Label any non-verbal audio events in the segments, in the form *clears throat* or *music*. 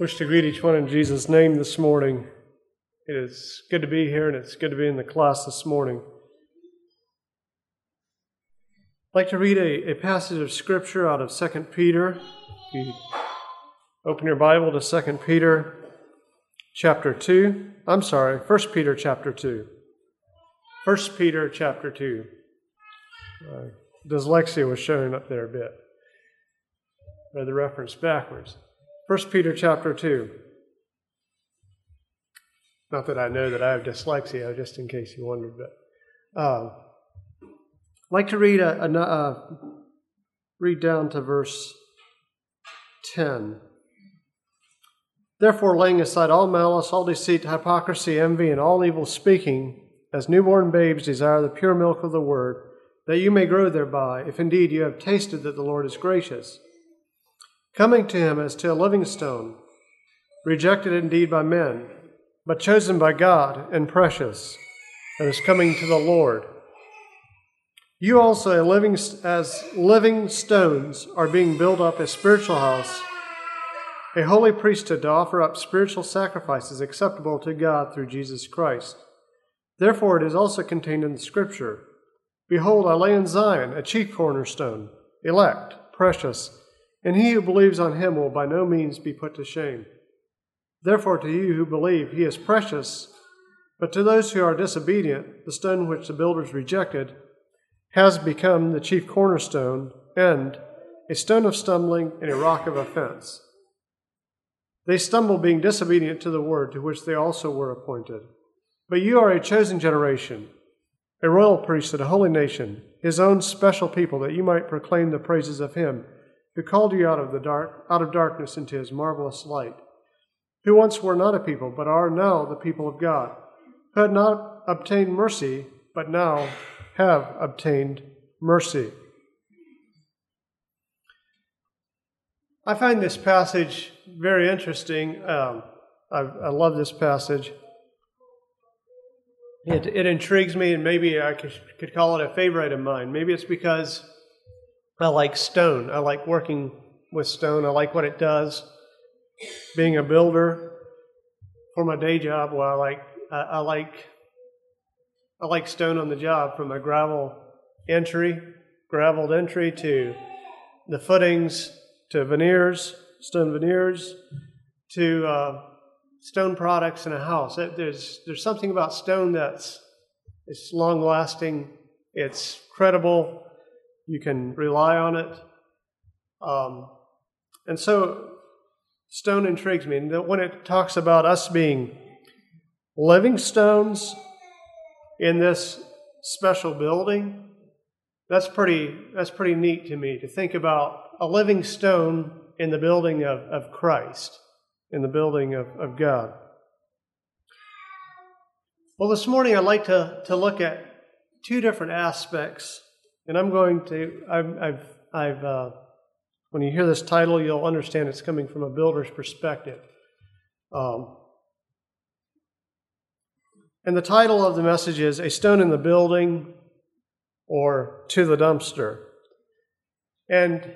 wish to greet each one in Jesus' name this morning. It is good to be here and it's good to be in the class this morning. I'd like to read a, a passage of scripture out of 2 Peter. You open your Bible to 2 Peter chapter 2. I'm sorry, 1 Peter chapter 2. 1 Peter chapter 2. Uh, dyslexia was showing up there a bit. Read the reference backwards. 1 Peter chapter 2. Not that I know that I have dyslexia, just in case you wondered, but uh, I'd like to read a, a uh, read down to verse 10. Therefore, laying aside all malice, all deceit, hypocrisy, envy, and all evil speaking, as newborn babes desire the pure milk of the word, that you may grow thereby, if indeed you have tasted that the Lord is gracious coming to him as to a living stone, rejected indeed by men, but chosen by God and precious, and is coming to the Lord. You also, living, as living stones, are being built up a spiritual house, a holy priesthood to offer up spiritual sacrifices acceptable to God through Jesus Christ. Therefore, it is also contained in the Scripture Behold, I lay in Zion a chief cornerstone, elect, precious, and he who believes on him will by no means be put to shame. Therefore, to you who believe, he is precious, but to those who are disobedient, the stone which the builders rejected has become the chief cornerstone and a stone of stumbling and a rock of offense. They stumble being disobedient to the word to which they also were appointed. But you are a chosen generation, a royal priesthood, a holy nation, his own special people, that you might proclaim the praises of him who called you out of the dark out of darkness into his marvelous light, who once were not a people, but are now the people of God, who had not obtained mercy, but now have obtained mercy. I find this passage very interesting. Um, I, I, love this passage. It, it, intrigues me, and maybe I could, could call it a favorite of mine. Maybe it's because I like stone. I like working with stone. I like what it does. Being a builder for my day job, well, I like I, I like I like stone on the job from a gravel entry, graveled entry to the footings to veneers, stone veneers, to uh, stone products in a house. There's there's something about stone that's it's long lasting, it's credible, you can rely on it. Um, and so stone intrigues me. And when it talks about us being living stones in this special building, that's pretty, that's pretty neat to me to think about a living stone in the building of, of Christ, in the building of, of God. Well, this morning I'd like to, to look at two different aspects and I'm going to, I've, I've, I've uh, when you hear this title, you'll understand it's coming from a builder's perspective. Um, and the title of the message is A Stone in the Building or To the Dumpster. And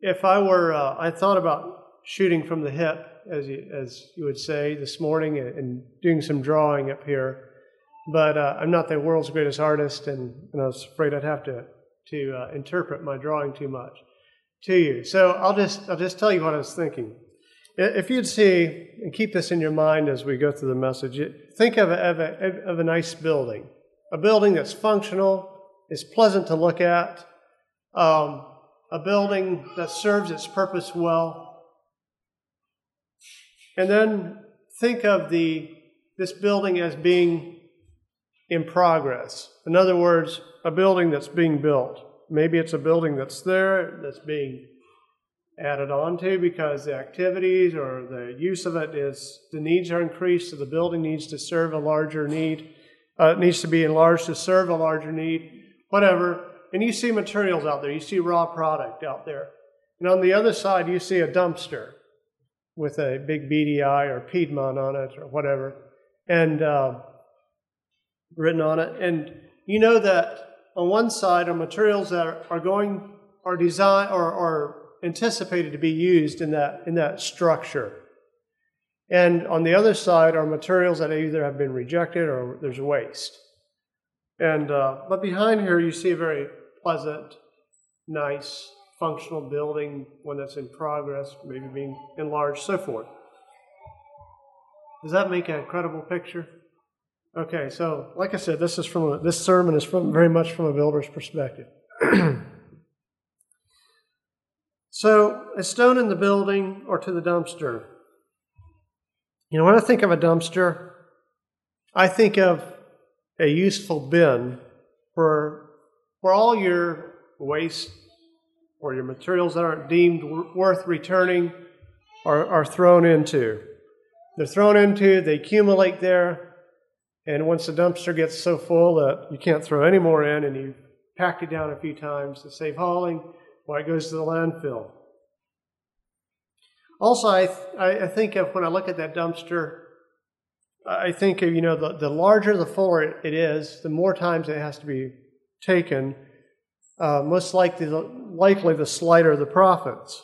if I were, uh, I thought about shooting from the hip, as you, as you would say, this morning and, and doing some drawing up here but uh, I'm not the world's greatest artist, and, and I was afraid I'd have to to uh, interpret my drawing too much to you. So I'll just I'll just tell you what I was thinking. If you'd see and keep this in your mind as we go through the message, think of a, of a, of a nice building, a building that's functional, is pleasant to look at, um, a building that serves its purpose well, and then think of the this building as being in progress. In other words, a building that's being built. Maybe it's a building that's there, that's being added on to because the activities or the use of it is the needs are increased, so the building needs to serve a larger need. Uh, it needs to be enlarged to serve a larger need, whatever. And you see materials out there, you see raw product out there. And on the other side, you see a dumpster with a big BDI or Piedmont on it or whatever. And uh, written on it. And you know that on one side are materials that are going, are designed, or, or anticipated to be used in that, in that structure. And on the other side are materials that either have been rejected or there's waste. And uh, but behind here you see a very pleasant, nice, functional building, one that's in progress, maybe being enlarged, so forth. Does that make an incredible picture? Okay, so like I said, this is from a, this sermon is from very much from a builder's perspective. *clears throat* so a stone in the building or to the dumpster. You know, when I think of a dumpster, I think of a useful bin for for all your waste or your materials that aren't deemed worth returning are, are thrown into. They're thrown into, they accumulate there, and once the dumpster gets so full that you can't throw any more in and you packed it down a few times to save hauling, well, it goes to the landfill. Also, I, I think of when I look at that dumpster, I think of, you know, the, the larger, the fuller it is, the more times it has to be taken, uh, most likely the, likely the slighter the profits.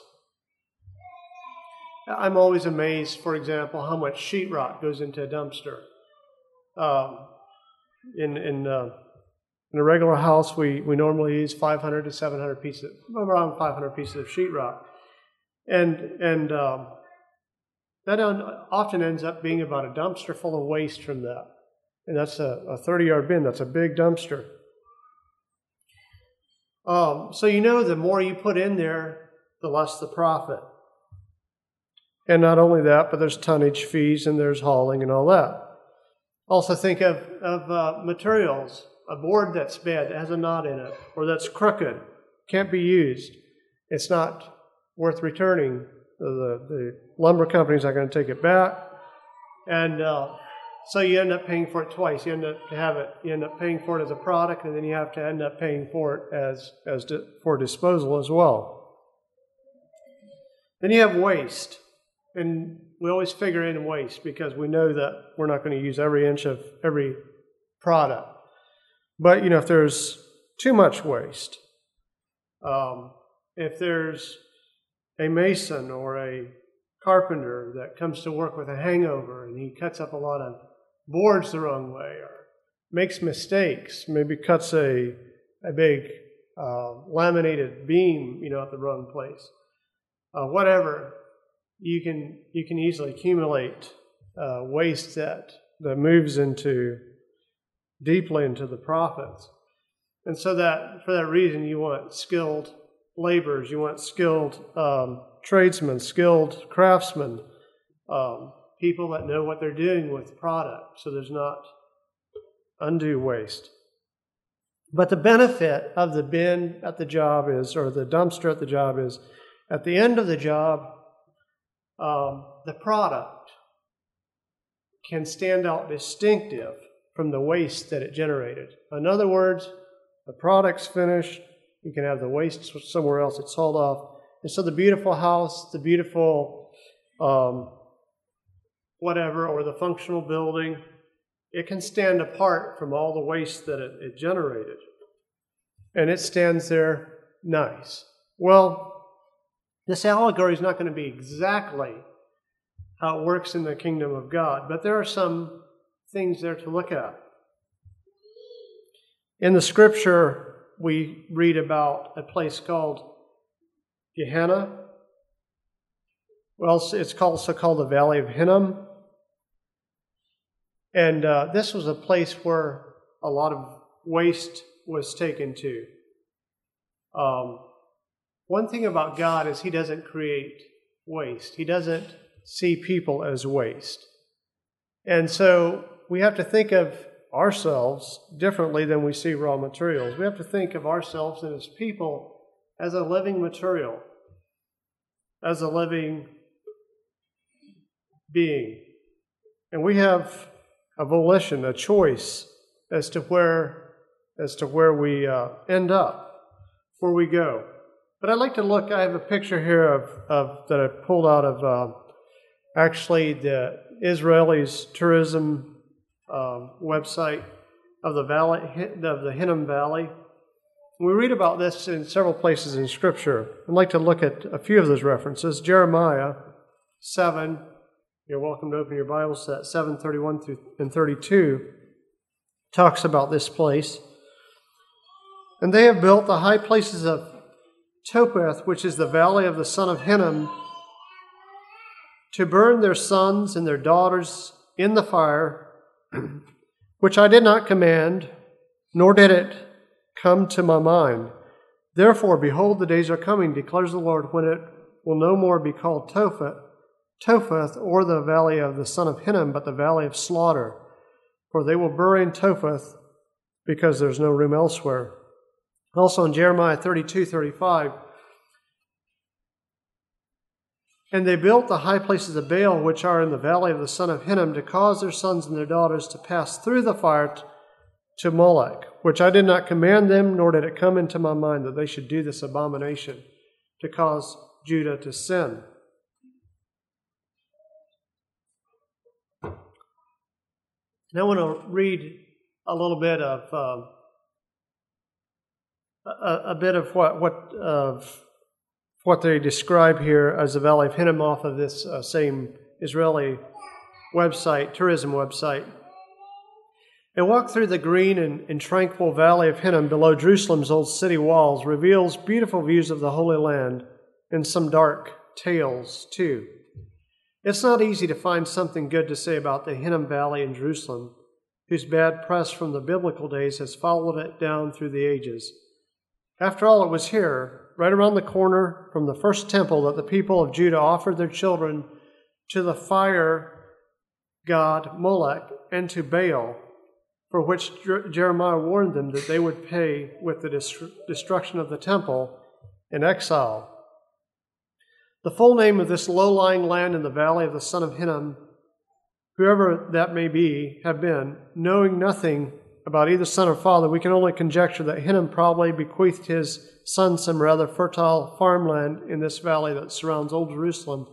I'm always amazed, for example, how much sheetrock goes into a dumpster. Um, in in uh, in a regular house, we, we normally use 500 to 700 pieces, around 500 pieces of sheetrock, and and um, that often ends up being about a dumpster full of waste from that, and that's a, a 30 yard bin. That's a big dumpster. Um, so you know, the more you put in there, the less the profit. And not only that, but there's tonnage fees and there's hauling and all that. Also, think of, of uh, materials. A board that's bad, that has a knot in it, or that's crooked, can't be used. It's not worth returning. The, the lumber company's not going to take it back. And uh, so you end up paying for it twice. You end up to have it. You end up paying for it as a product, and then you have to end up paying for it as as di- for disposal as well. Then you have waste, and we always figure in waste because we know that we're not going to use every inch of every product. But you know, if there's too much waste, um, if there's a mason or a carpenter that comes to work with a hangover and he cuts up a lot of boards the wrong way or makes mistakes, maybe cuts a, a big uh, laminated beam, you know, at the wrong place. Uh, whatever, you can you can easily accumulate uh, waste that that moves into deeply into the profits, and so that for that reason you want skilled laborers, you want skilled um, tradesmen, skilled craftsmen. Um, people that know what they're doing with product so there's not undue waste. But the benefit of the bin at the job is, or the dumpster at the job is, at the end of the job, um, the product can stand out distinctive from the waste that it generated. In other words, the product's finished, you can have the waste somewhere else, it's hauled off. And so the beautiful house, the beautiful um, whatever, or the functional building, it can stand apart from all the waste that it, it generated. And it stands there nice. Well, this allegory is not going to be exactly how it works in the kingdom of God, but there are some things there to look at. In the scripture, we read about a place called Gehenna. Well, it's also called the Valley of Hinnom. And uh, this was a place where a lot of waste was taken to. Um, one thing about God is He doesn't create waste, He doesn't see people as waste. And so we have to think of ourselves differently than we see raw materials. We have to think of ourselves and as people as a living material, as a living being. And we have a volition, a choice as to where as to where we uh, end up, where we go. But I'd like to look. I have a picture here of, of that I pulled out of uh, actually the Israelis tourism um, website of the valley of the Hinnom Valley. We read about this in several places in Scripture. I'd like to look at a few of those references. Jeremiah 7, you're welcome to open your Bibles to 7 31 through, and 32, talks about this place. And they have built the high places of Topheth, which is the valley of the son of Hinnom, to burn their sons and their daughters in the fire, *clears throat* which I did not command, nor did it come to my mind. Therefore, behold, the days are coming, declares the Lord, when it will no more be called Topheth, Topheth or the valley of the son of Hinnom, but the valley of slaughter. For they will bury in Topheth because there's no room elsewhere. Also in Jeremiah 32 35, and they built the high places of Baal, which are in the valley of the son of Hinnom, to cause their sons and their daughters to pass through the fire to Moloch, which I did not command them, nor did it come into my mind that they should do this abomination, to cause Judah to sin. Now I want to read a little bit of um, a, a, bit of what what of what they describe here as the Valley of Hinnom off of this uh, same Israeli website, tourism website. A walk through the green and, and, tranquil valley of Hinnom below Jerusalem's old city walls reveals beautiful views of the Holy Land and some dark tales, too. It's not easy to find something good to say about the Hinnom Valley in Jerusalem, whose bad press from the biblical days has followed it down through the ages. After all, it was here, right around the corner from the first temple, that the people of Judah offered their children to the fire god Molech and to Baal, for which Jeremiah warned them that they would pay with the destruction of the temple in exile. The full name of this low lying land in the valley of the son of Hinnom, whoever that may be, have been, knowing nothing about either son or father, we can only conjecture that Hinnom probably bequeathed his son some rather fertile farmland in this valley that surrounds Old Jerusalem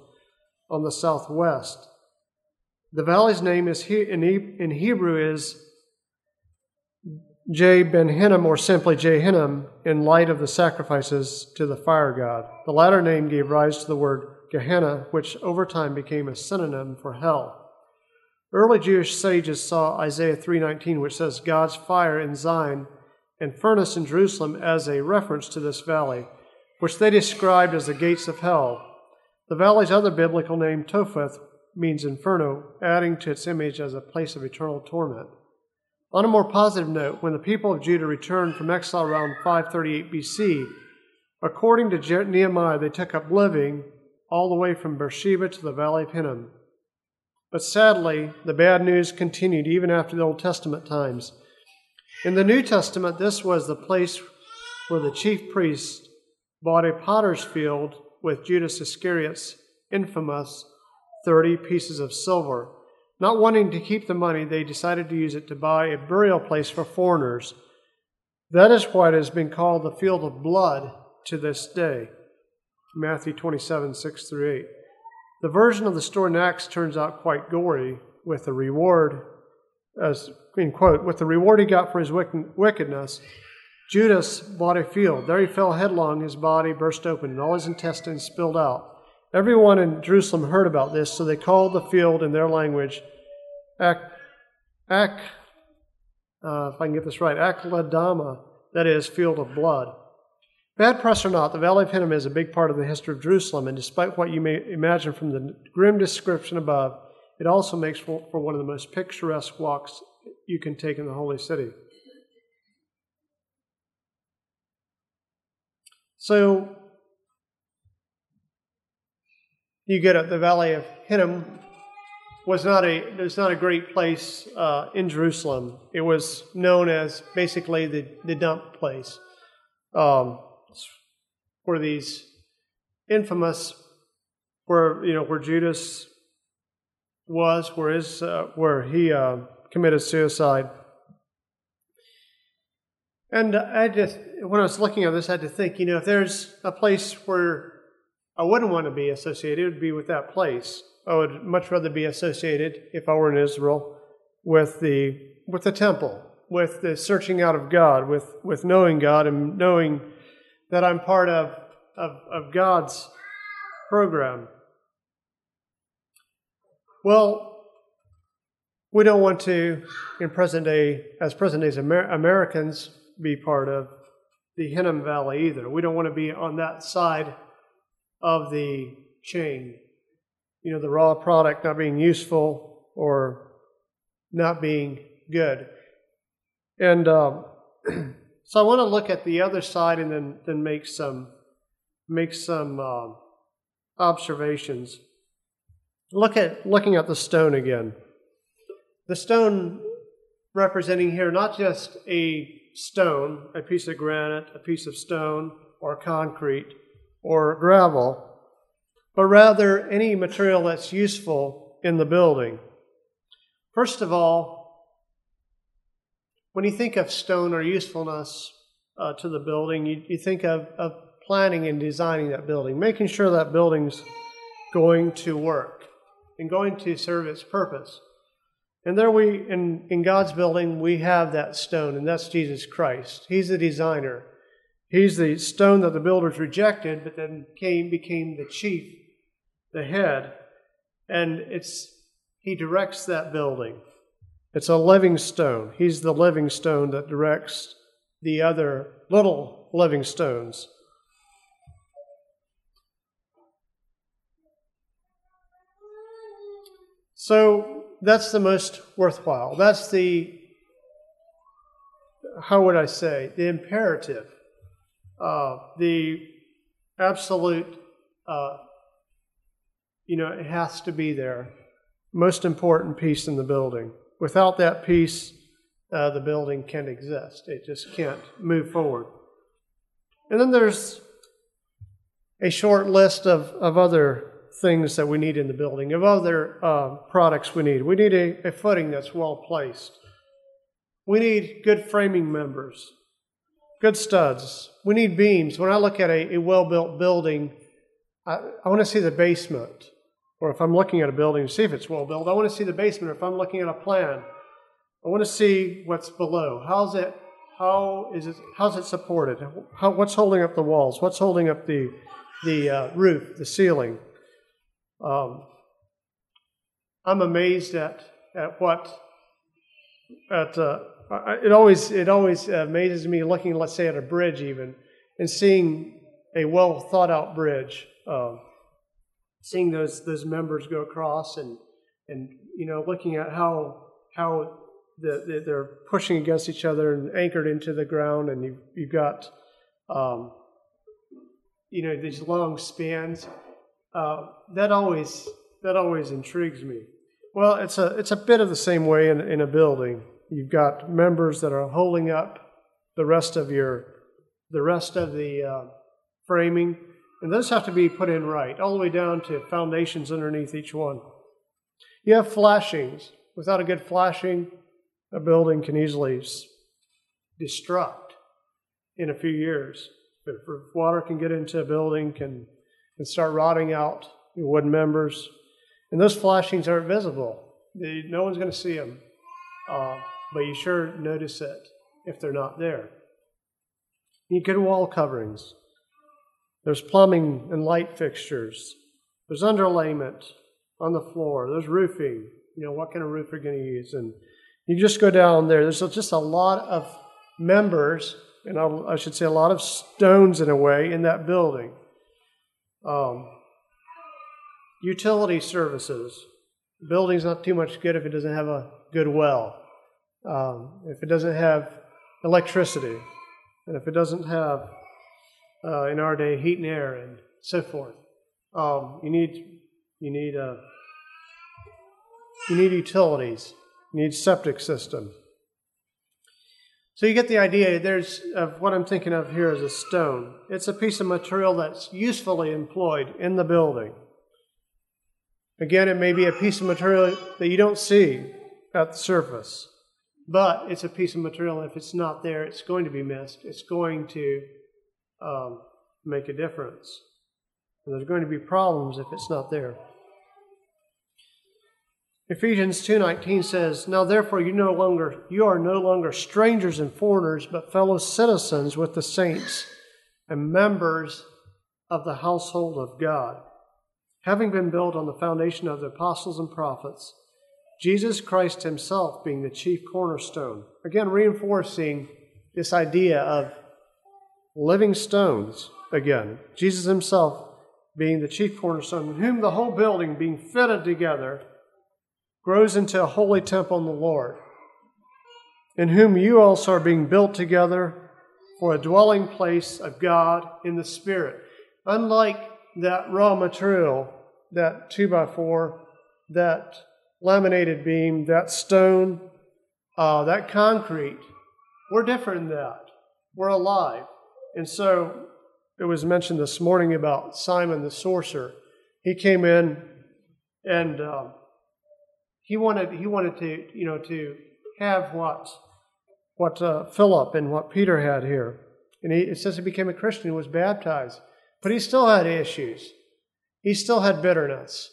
on the southwest. The valley's name is in Hebrew is J. Ben Hinnom, or simply J. Hinnom, in light of the sacrifices to the fire god. The latter name gave rise to the word Gehenna, which over time became a synonym for hell. Early Jewish sages saw Isaiah 3:19 which says God's fire in Zion and furnace in Jerusalem as a reference to this valley, which they described as the gates of hell. The valley's other biblical name Topheth means inferno, adding to its image as a place of eternal torment. On a more positive note, when the people of Judah returned from exile around 538 BC, according to Nehemiah, they took up living all the way from Beersheba to the valley of Hinnom. But sadly, the bad news continued even after the Old Testament times. In the New Testament, this was the place where the chief priest bought a potter's field with Judas Iscariot's infamous 30 pieces of silver. Not wanting to keep the money, they decided to use it to buy a burial place for foreigners. That is why it has been called the field of blood to this day. Matthew 27, 6 through 8. The version of the story Acts turns out quite gory, with the reward, as in quote, with the reward he got for his wickedness. Judas bought a field. There he fell headlong, his body burst open, and all his intestines spilled out. Everyone in Jerusalem heard about this, so they called the field in their language Ak, Ak uh, if I can get this right, Akeldama, that is, field of blood. Bad press or not, the Valley of Hinnom is a big part of the history of Jerusalem, and despite what you may imagine from the grim description above, it also makes for, for one of the most picturesque walks you can take in the holy city. So, you get it, the Valley of Hinnom was not a was not a great place uh, in Jerusalem. It was known as basically the, the dump place. Um, were these infamous, where you know where Judas was, where his uh, where he uh, committed suicide. And I just, when I was looking at this, I had to think, you know, if there's a place where I wouldn't want to be associated, it would be with that place. I would much rather be associated, if I were in Israel, with the with the temple, with the searching out of God, with, with knowing God and knowing that I'm part of, of, of God's program. Well, we don't want to, in present day, as present day Amer- Americans, be part of the Hinnom Valley either. We don't want to be on that side of the chain. You know, the raw product not being useful or not being good. And um, *clears throat* so I want to look at the other side and then, then make some make some uh, observations. Look at looking at the stone again. The stone representing here not just a stone, a piece of granite, a piece of stone, or concrete, or gravel, but rather any material that's useful in the building. First of all, when you think of stone or usefulness uh, to the building, you, you think of, of planning and designing that building, making sure that building's going to work and going to serve its purpose. And there we, in, in God's building, we have that stone, and that's Jesus Christ. He's the designer. He's the stone that the builders rejected, but then came, became the chief, the head. And it's, he directs that building. It's a living stone. He's the living stone that directs the other little living stones. So that's the most worthwhile. That's the, how would I say, the imperative, uh, the absolute, uh, you know, it has to be there. Most important piece in the building. Without that piece, uh, the building can't exist. It just can't move forward. And then there's a short list of, of other things that we need in the building, of other uh, products we need. We need a, a footing that's well placed. We need good framing members, good studs. We need beams. When I look at a, a well built building, I, I want to see the basement. Or if I'm looking at a building to see if it's well built, I want to see the basement. Or if I'm looking at a plan, I want to see what's below. How's it? How is it? How's it supported? How, what's holding up the walls? What's holding up the the uh, roof, the ceiling? Um, I'm amazed at at what at uh, it always it always amazes me looking, let's say, at a bridge even, and seeing a well thought out bridge. Um, seeing those those members go across and and you know looking at how how the, the, they're pushing against each other and anchored into the ground, and you've, you've got um, you know these long spans. Uh, that always that always intrigues me. Well, it's a it's a bit of the same way in, in a building. You've got members that are holding up the rest of your the rest of the uh, framing and those have to be put in right, all the way down to foundations underneath each one. You have flashings. Without a good flashing, a building can easily destruct in a few years. If water can get into a building, can, can start rotting out wooden members. And those flashings aren't visible. They, no one's going to see them. Uh, but you sure notice it if they're not there. You get wall coverings. There's plumbing and light fixtures. There's underlayment on the floor. There's roofing. You know, what kind of roof are you going to use? And you just go down there. There's just a lot of members, and I should say a lot of stones in a way, in that building. Um, utility services. The building's not too much good if it doesn't have a good well, um, if it doesn't have electricity, and if it doesn't have uh, in our day, heat and air and so forth. Um, you need you need uh, you need utilities. You need septic system. So you get the idea. There's of what I'm thinking of here is a stone. It's a piece of material that's usefully employed in the building. Again, it may be a piece of material that you don't see at the surface, but it's a piece of material. If it's not there, it's going to be missed. It's going to um, make a difference. And there's going to be problems if it's not there. Ephesians 2:19 says, "Now therefore you no longer you are no longer strangers and foreigners, but fellow citizens with the saints and members of the household of God, having been built on the foundation of the apostles and prophets, Jesus Christ himself being the chief cornerstone." Again reinforcing this idea of living stones again. Jesus himself being the chief cornerstone, in whom the whole building being fitted together grows into a holy temple in the Lord, in whom you also are being built together for a dwelling place of God in the Spirit. Unlike that raw material, that two by four, that laminated beam, that stone, uh, that concrete, we're different than that. We're alive. And so it was mentioned this morning about Simon the sorcerer. He came in and um, he wanted he wanted to you know to have what what uh, Philip and what Peter had here, and he, it says he became a Christian and was baptized, but he still had issues. He still had bitterness,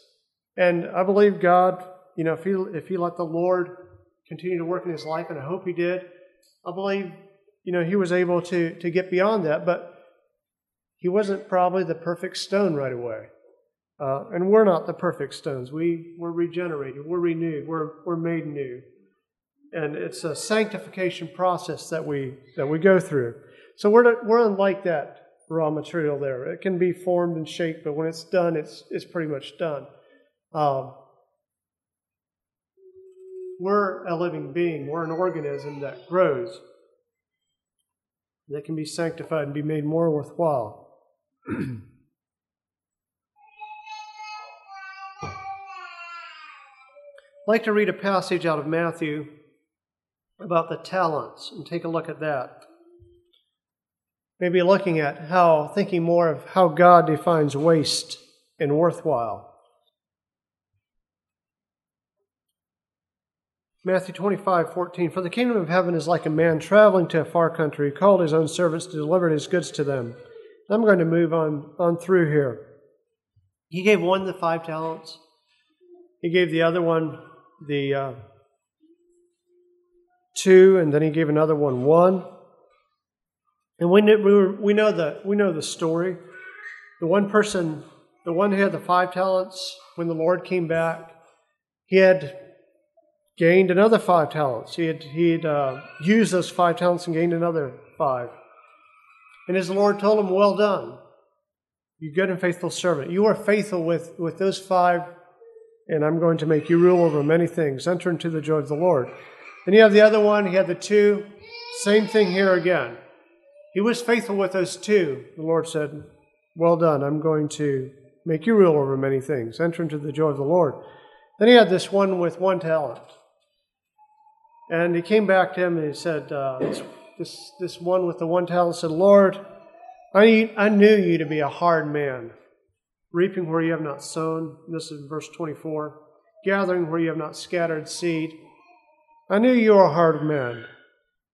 and I believe God, you know, if he if he let the Lord continue to work in his life, and I hope he did, I believe you know he was able to to get beyond that, but he wasn't probably the perfect stone right away. Uh, and we're not the perfect stones. We, we're regenerated, we're renewed, we're, we're made new. And it's a sanctification process that we, that we go through. So we're, we're unlike that raw material there. It can be formed and shaped, but when it's done, it's, it's pretty much done. Um, we're a living being, we're an organism that grows, that can be sanctified and be made more worthwhile. I'd like to read a passage out of Matthew about the talents and take a look at that. Maybe looking at how, thinking more of how God defines waste and worthwhile. Matthew 25, 14. For the kingdom of heaven is like a man traveling to a far country, called his own servants to deliver his goods to them. I'm going to move on, on through here. He gave one the five talents. He gave the other one the uh, two, and then he gave another one one. And we we know the we know the story. The one person, the one who had the five talents, when the Lord came back, he had gained another five talents. He had he had uh, used those five talents and gained another five. And his Lord told him, "Well done, you good and faithful servant. You are faithful with with those five and I'm going to make you rule over many things. Enter into the joy of the Lord. Then you have the other one, he had the two. Same thing here again. He was faithful with those two. The Lord said, Well done, I'm going to make you rule over many things. Enter into the joy of the Lord. Then he had this one with one talent. And he came back to him and he said, uh, this, this, this one with the one talent said, Lord, I, I knew you to be a hard man reaping where you have not sown. This is verse 24. Gathering where you have not scattered seed. I knew you were a hard man,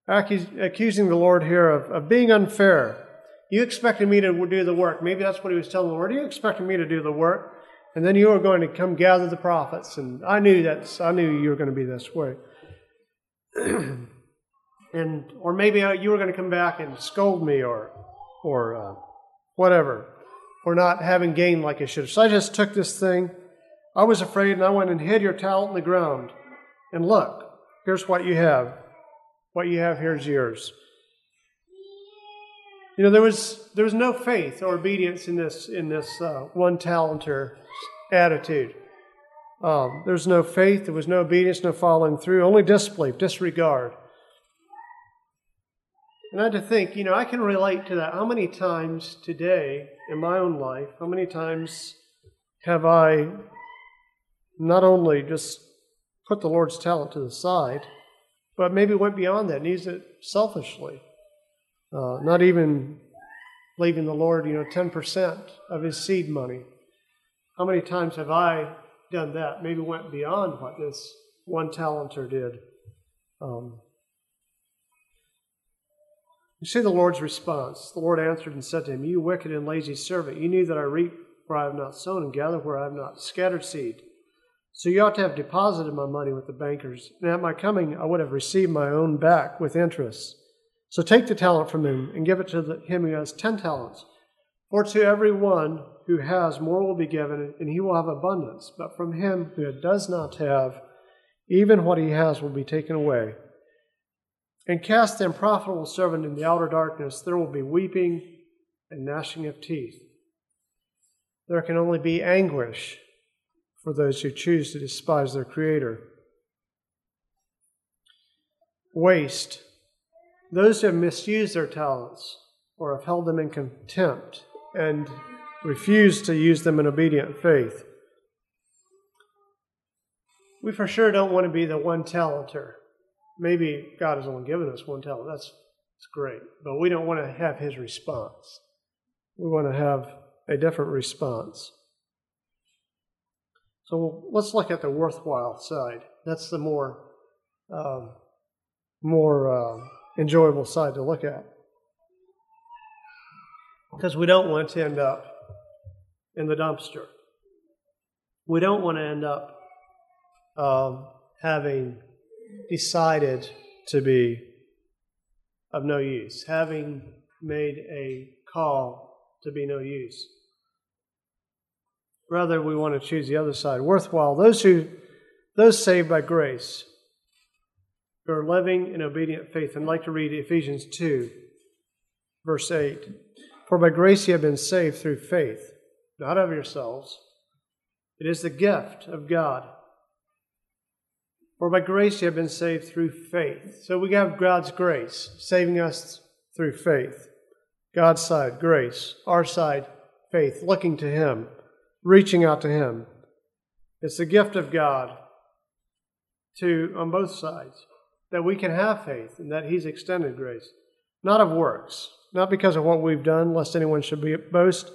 accusing the Lord here of, of being unfair. You expected me to do the work. Maybe that's what he was telling the Lord. You expected me to do the work, and then you were going to come gather the profits. And I knew that's I knew you were going to be this way. *clears throat* and or maybe you were going to come back and scold me or or uh, whatever for not having gained like I should. So I just took this thing. I was afraid and I went and hid your talent in the ground. And look, here's what you have. What you have here is yours. You know, there was there was no faith or obedience in this in this uh, one talenter attitude. Um, there was no faith, there was no obedience, no following through, only disbelief, disregard. And I had to think, you know, I can relate to that. How many times today in my own life, how many times have I not only just put the Lord's talent to the side, but maybe went beyond that and used it selfishly? Uh, not even leaving the Lord, you know, 10% of his seed money. How many times have I done that? Maybe went beyond what this one talenter did. Um, you see the Lord's response. The Lord answered and said to him, You wicked and lazy servant, you knew that I reap where I have not sown and gather where I have not scattered seed. So you ought to have deposited my money with the bankers, and at my coming I would have received my own back with interest. So take the talent from him and give it to the, him who has ten talents. For to every one who has more will be given, and he will have abundance. But from him who does not have, even what he has will be taken away. And cast the unprofitable servant in the outer darkness. There will be weeping and gnashing of teeth. There can only be anguish for those who choose to despise their Creator. Waste. Those who have misused their talents or have held them in contempt and refused to use them in obedient faith. We for sure don't want to be the one talenter. Maybe God has only given us one talent. That's, that's great. But we don't want to have his response. We want to have a different response. So let's look at the worthwhile side. That's the more um, more uh, enjoyable side to look at, because we don't want to end up in the dumpster. We don't want to end up um, having decided to be of no use, having made a call to be no use. Rather, we want to choose the other side. Worthwhile. Those who, those saved by grace, who are living in obedient faith. I'd like to read Ephesians 2, verse 8. For by grace you have been saved through faith, not of yourselves. It is the gift of God. For by grace you have been saved through faith. So we have God's grace, saving us through faith. God's side, grace. Our side, faith, looking to Him reaching out to Him. It's the gift of God to on both sides that we can have faith and that He's extended grace, not of works, not because of what we've done, lest anyone should be boast.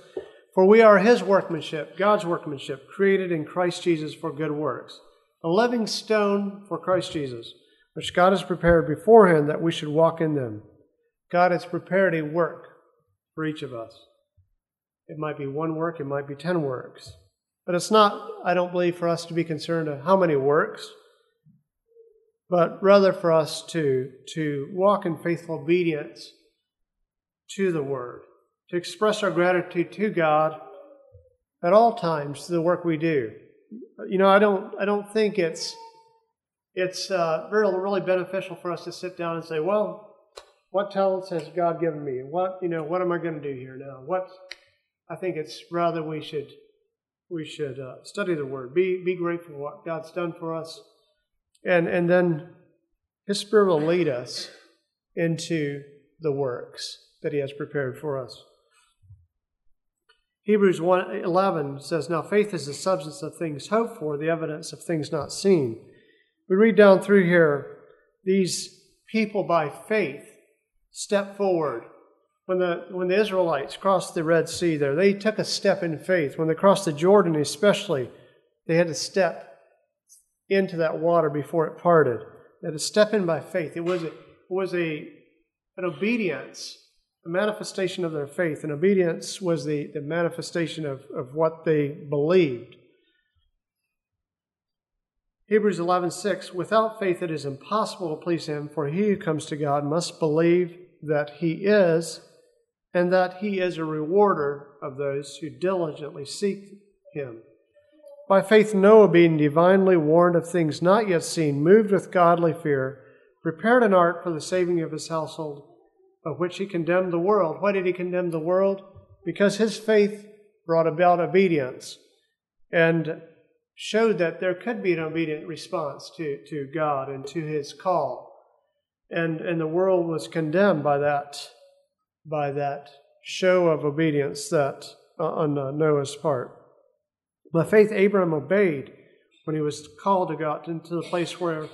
For we are His workmanship, God's workmanship, created in Christ Jesus for good works, a living stone for Christ Jesus, which God has prepared beforehand that we should walk in them. God has prepared a work for each of us. It might be one work, it might be 10 works. But it's not, I don't believe, for us to be concerned of how many works, but rather for us to, to walk in faithful obedience to the Word, to express our gratitude to God at all times to the work we do. You know, I don't, I don't think it's, it's uh, really, really beneficial for us to sit down and say, well, what talents has God given me? What, you know, what am I going to do here now? What, I think it's rather we should we should uh, study the Word, be be grateful for what God's done for us, and and then His Spirit will lead us into the works that He has prepared for us. Hebrews 1, 11 says, Now faith is the substance of things hoped for, the evidence of things not seen. We read down through here, these people by faith step forward when the, when the Israelites crossed the Red Sea there, they took a step in faith. When they crossed the Jordan, especially, they had to step into that water before it parted. They had to step in by faith. It was, a, it was a, an obedience, a manifestation of their faith. And obedience was the, the manifestation of, of what they believed. Hebrews 11:6 Without faith it is impossible to please him for he who comes to God must believe that he is and that he is a rewarder of those who diligently seek him. By faith, Noah, being divinely warned of things not yet seen, moved with godly fear, prepared an ark for the saving of his household, of which he condemned the world. Why did he condemn the world? Because his faith brought about obedience and showed that there could be an obedient response to, to God and to his call. And, and the world was condemned by that by that show of obedience that uh, on uh, Noah's part. By faith, Abraham obeyed when he was called to God into the place where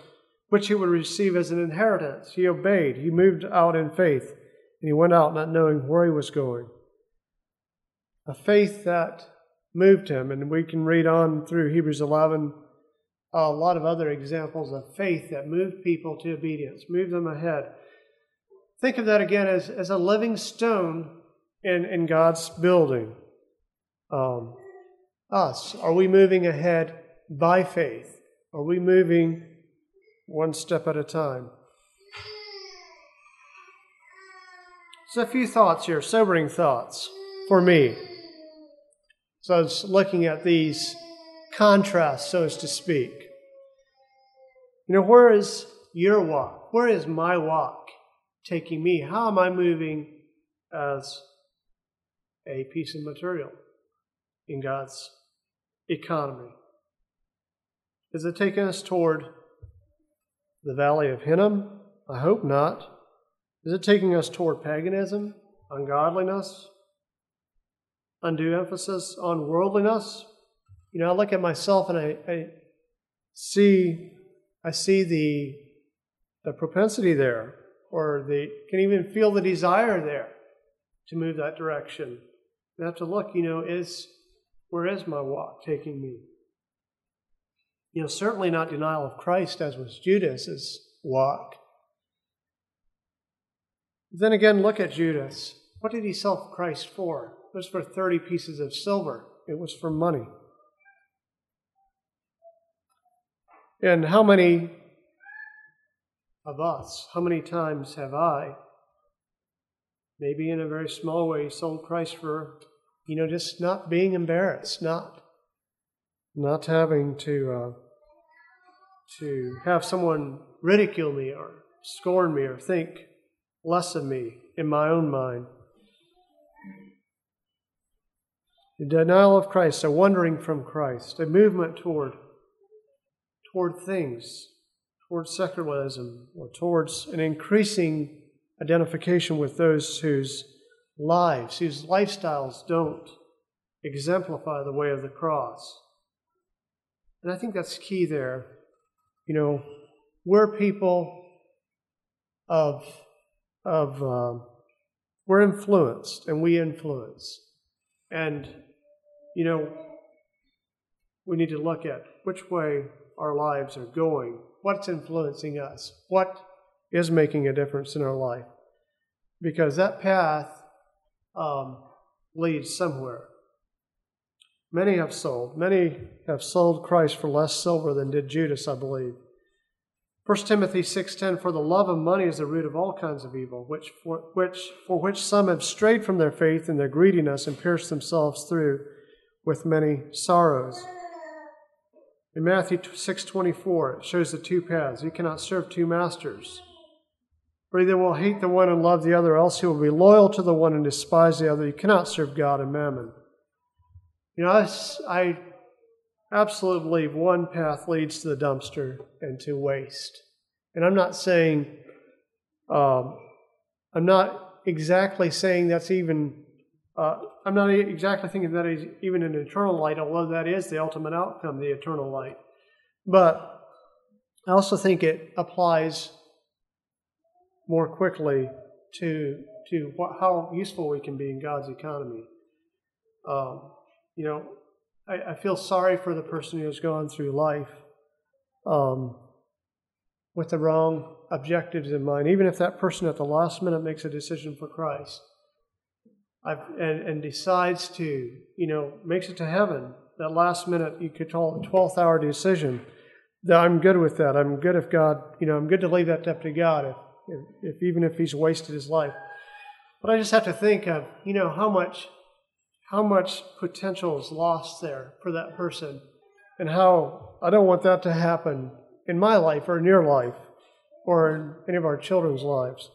which he would receive as an inheritance. He obeyed. He moved out in faith, and he went out not knowing where he was going. A faith that moved him, and we can read on through Hebrews 11 a lot of other examples of faith that moved people to obedience, moved them ahead. Think of that again as, as a living stone in, in God's building. Um, us, are we moving ahead by faith? Are we moving one step at a time? So, a few thoughts here, sobering thoughts for me. So, I was looking at these contrasts, so as to speak. You know, where is your walk? Where is my walk taking me? How am I moving as a piece of material in God's economy? Is it taking us toward the valley of Hinnom? I hope not. Is it taking us toward paganism, ungodliness, undue emphasis on worldliness? You know, I look at myself and I, I see I see the the propensity there, or the can even feel the desire there to move that direction. We have to look, you know, is where is my walk taking me? You know, certainly not denial of Christ as was Judas's walk. Then again, look at Judas. What did he sell Christ for? It was for 30 pieces of silver. It was for money. And how many of us, how many times have I, maybe in a very small way, sold Christ for, you know, just not being embarrassed, not not having to uh, to have someone ridicule me or scorn me or think less of me in my own mind. The denial of Christ, a wandering from Christ, a movement toward toward things, towards secularism, or towards an increasing identification with those whose lives, whose lifestyles don't exemplify the way of the cross. And I think that's key there. You know, we're people of, of um, we're influenced and we influence. And, you know, we need to look at which way our lives are going, what's influencing us, what is making a difference in our life. Because that path um, leads somewhere. Many have sold. Many have sold Christ for less silver than did Judas, I believe. 1 Timothy 6:10 For the love of money is the root of all kinds of evil, which for, which for which some have strayed from their faith in their greediness and pierced themselves through with many sorrows. In Matthew 6:24, it shows the two paths. You cannot serve two masters. For either will hate the one and love the other, else he will be loyal to the one and despise the other. You cannot serve God and mammon. You know, I, I absolutely believe one path leads to the dumpster and to waste. And I'm not saying, um, I'm not exactly saying that's even uh, I'm not exactly thinking that is even an eternal light, although that is the ultimate outcome, the eternal light. But I also think it applies more quickly to to what, how useful we can be in God's economy. Um, you know, I, I, feel sorry for the person who has gone through life um, with the wrong objectives in mind, even if that person at the last minute makes a decision for Christ I've, and, and decides to, you know, makes it to heaven, that last minute, you could call it 12th hour decision, that I'm good with that. I'm good if God, you know, I'm good to leave that up to God, if, if, if even if he's wasted his life. But I just have to think of, you know, how much, how much potential is lost there for that person, and how I don't want that to happen in my life or in your life or in any of our children's lives.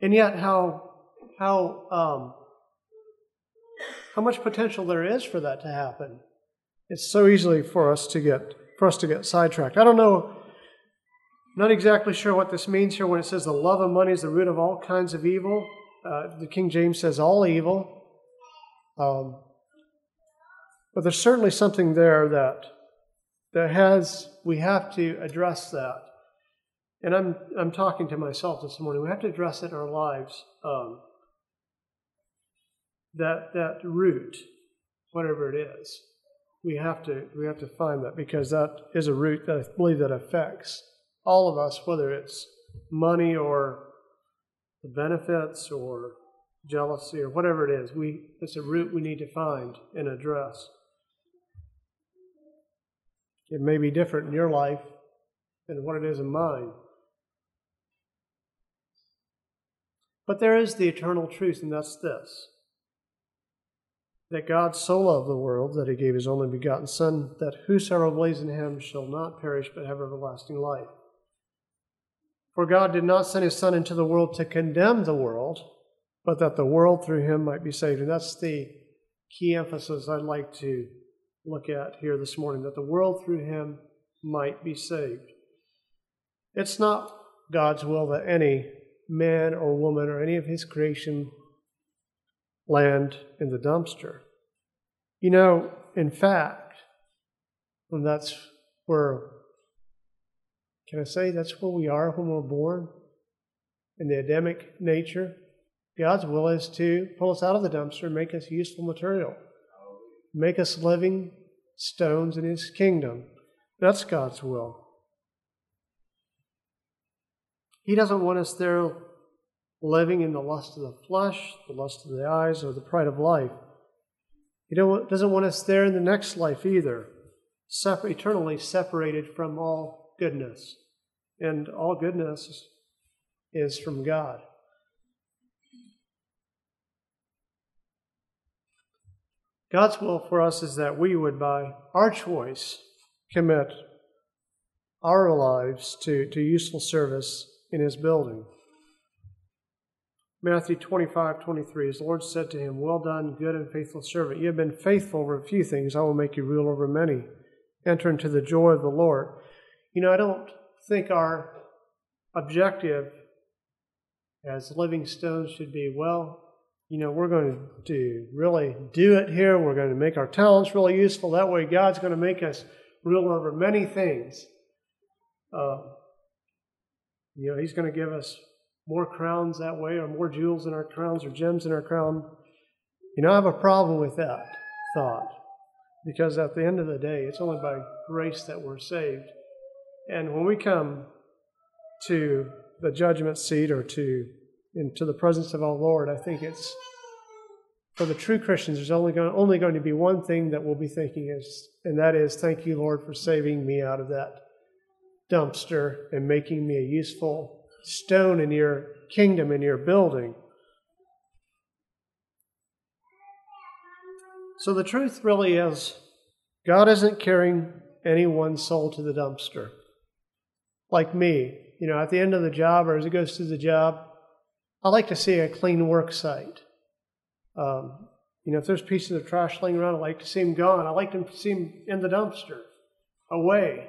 And yet, how how um, how much potential there is for that to happen. It's so easily for us to get for us to get sidetracked. I don't know. Not exactly sure what this means here when it says the love of money is the root of all kinds of evil. Uh, the King James says all evil. Um, but there's certainly something there that that has we have to address that. And I'm I'm talking to myself this morning. We have to address it in our lives. Um, that that root, whatever it is, we have to we have to find that because that is a root that I believe that affects all of us, whether it's money or the benefits or jealousy or whatever it is. We it's a root we need to find and address. It may be different in your life than what it is in mine. But there is the eternal truth, and that's this that God so loved the world that he gave his only begotten Son, that whosoever believes in him shall not perish but have everlasting life. For God did not send his Son into the world to condemn the world, but that the world through him might be saved. And that's the key emphasis I'd like to look at here this morning that the world through him might be saved. It's not God's will that any man or woman or any of his creation land in the dumpster. You know, in fact, and that's where, can I say that's where we are when we're born? In the Adamic nature, God's will is to pull us out of the dumpster and make us useful material, make us living stones in His kingdom. That's God's will. He doesn't want us there living in the lust of the flesh, the lust of the eyes, or the pride of life. He doesn't want us there in the next life either, eternally separated from all goodness. And all goodness is from God. God's will for us is that we would, by our choice, commit our lives to, to useful service in his building. Matthew 25, 23, His Lord said to him, Well done, good and faithful servant. You have been faithful over a few things. I will make you rule over many. Enter into the joy of the Lord. You know, I don't think our objective as living stones should be, well, you know, we're going to really do it here. We're going to make our talents really useful. That way, God's going to make us rule over many things. Uh, you know, He's going to give us more crowns that way, or more jewels in our crowns, or gems in our crown. You know, I have a problem with that thought because at the end of the day, it's only by grace that we're saved. And when we come to the judgment seat or to into the presence of our Lord, I think it's for the true Christians, there's only going, only going to be one thing that we'll be thinking is, and that is, thank you, Lord, for saving me out of that dumpster and making me a useful stone in your kingdom, in your building. So the truth really is, God isn't carrying any one soul to the dumpster. Like me, you know, at the end of the job or as it goes through the job, I like to see a clean work site. Um, you know, if there's pieces of trash laying around, I like to see them gone. I like to see them in the dumpster, away.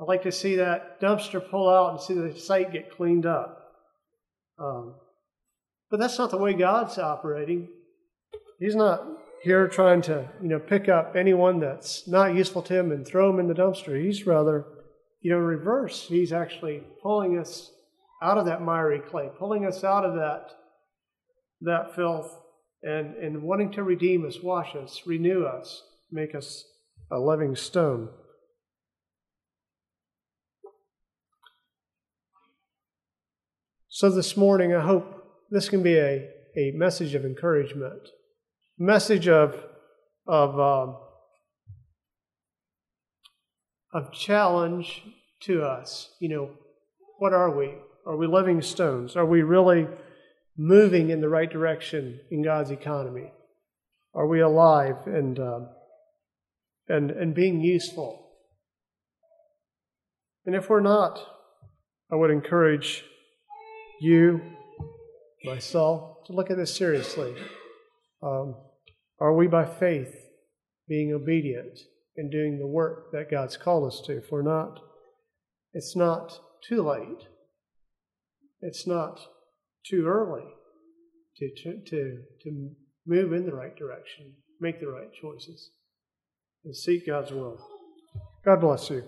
I like to see that dumpster pull out and see the site get cleaned up. Um, but that's not the way God's operating. He's not here trying to, you know, pick up anyone that's not useful to him and throw them in the dumpster. He's rather, you know, reverse. He's actually pulling us out of that miry clay, pulling us out of that, that filth, and, and wanting to redeem us, wash us, renew us, make us a living stone. So this morning, I hope this can be a, a message of encouragement, message of, of, um, of challenge to us. You know, what are we? Are we living stones? Are we really moving in the right direction in God's economy? Are we alive and, um, and, and being useful? And if we're not, I would encourage you, myself, to look at this seriously. Um, are we by faith being obedient and doing the work that God's called us to? If we're not, it's not too late it's not too early to, to, to move in the right direction, make the right choices, and seek God's will. God bless you.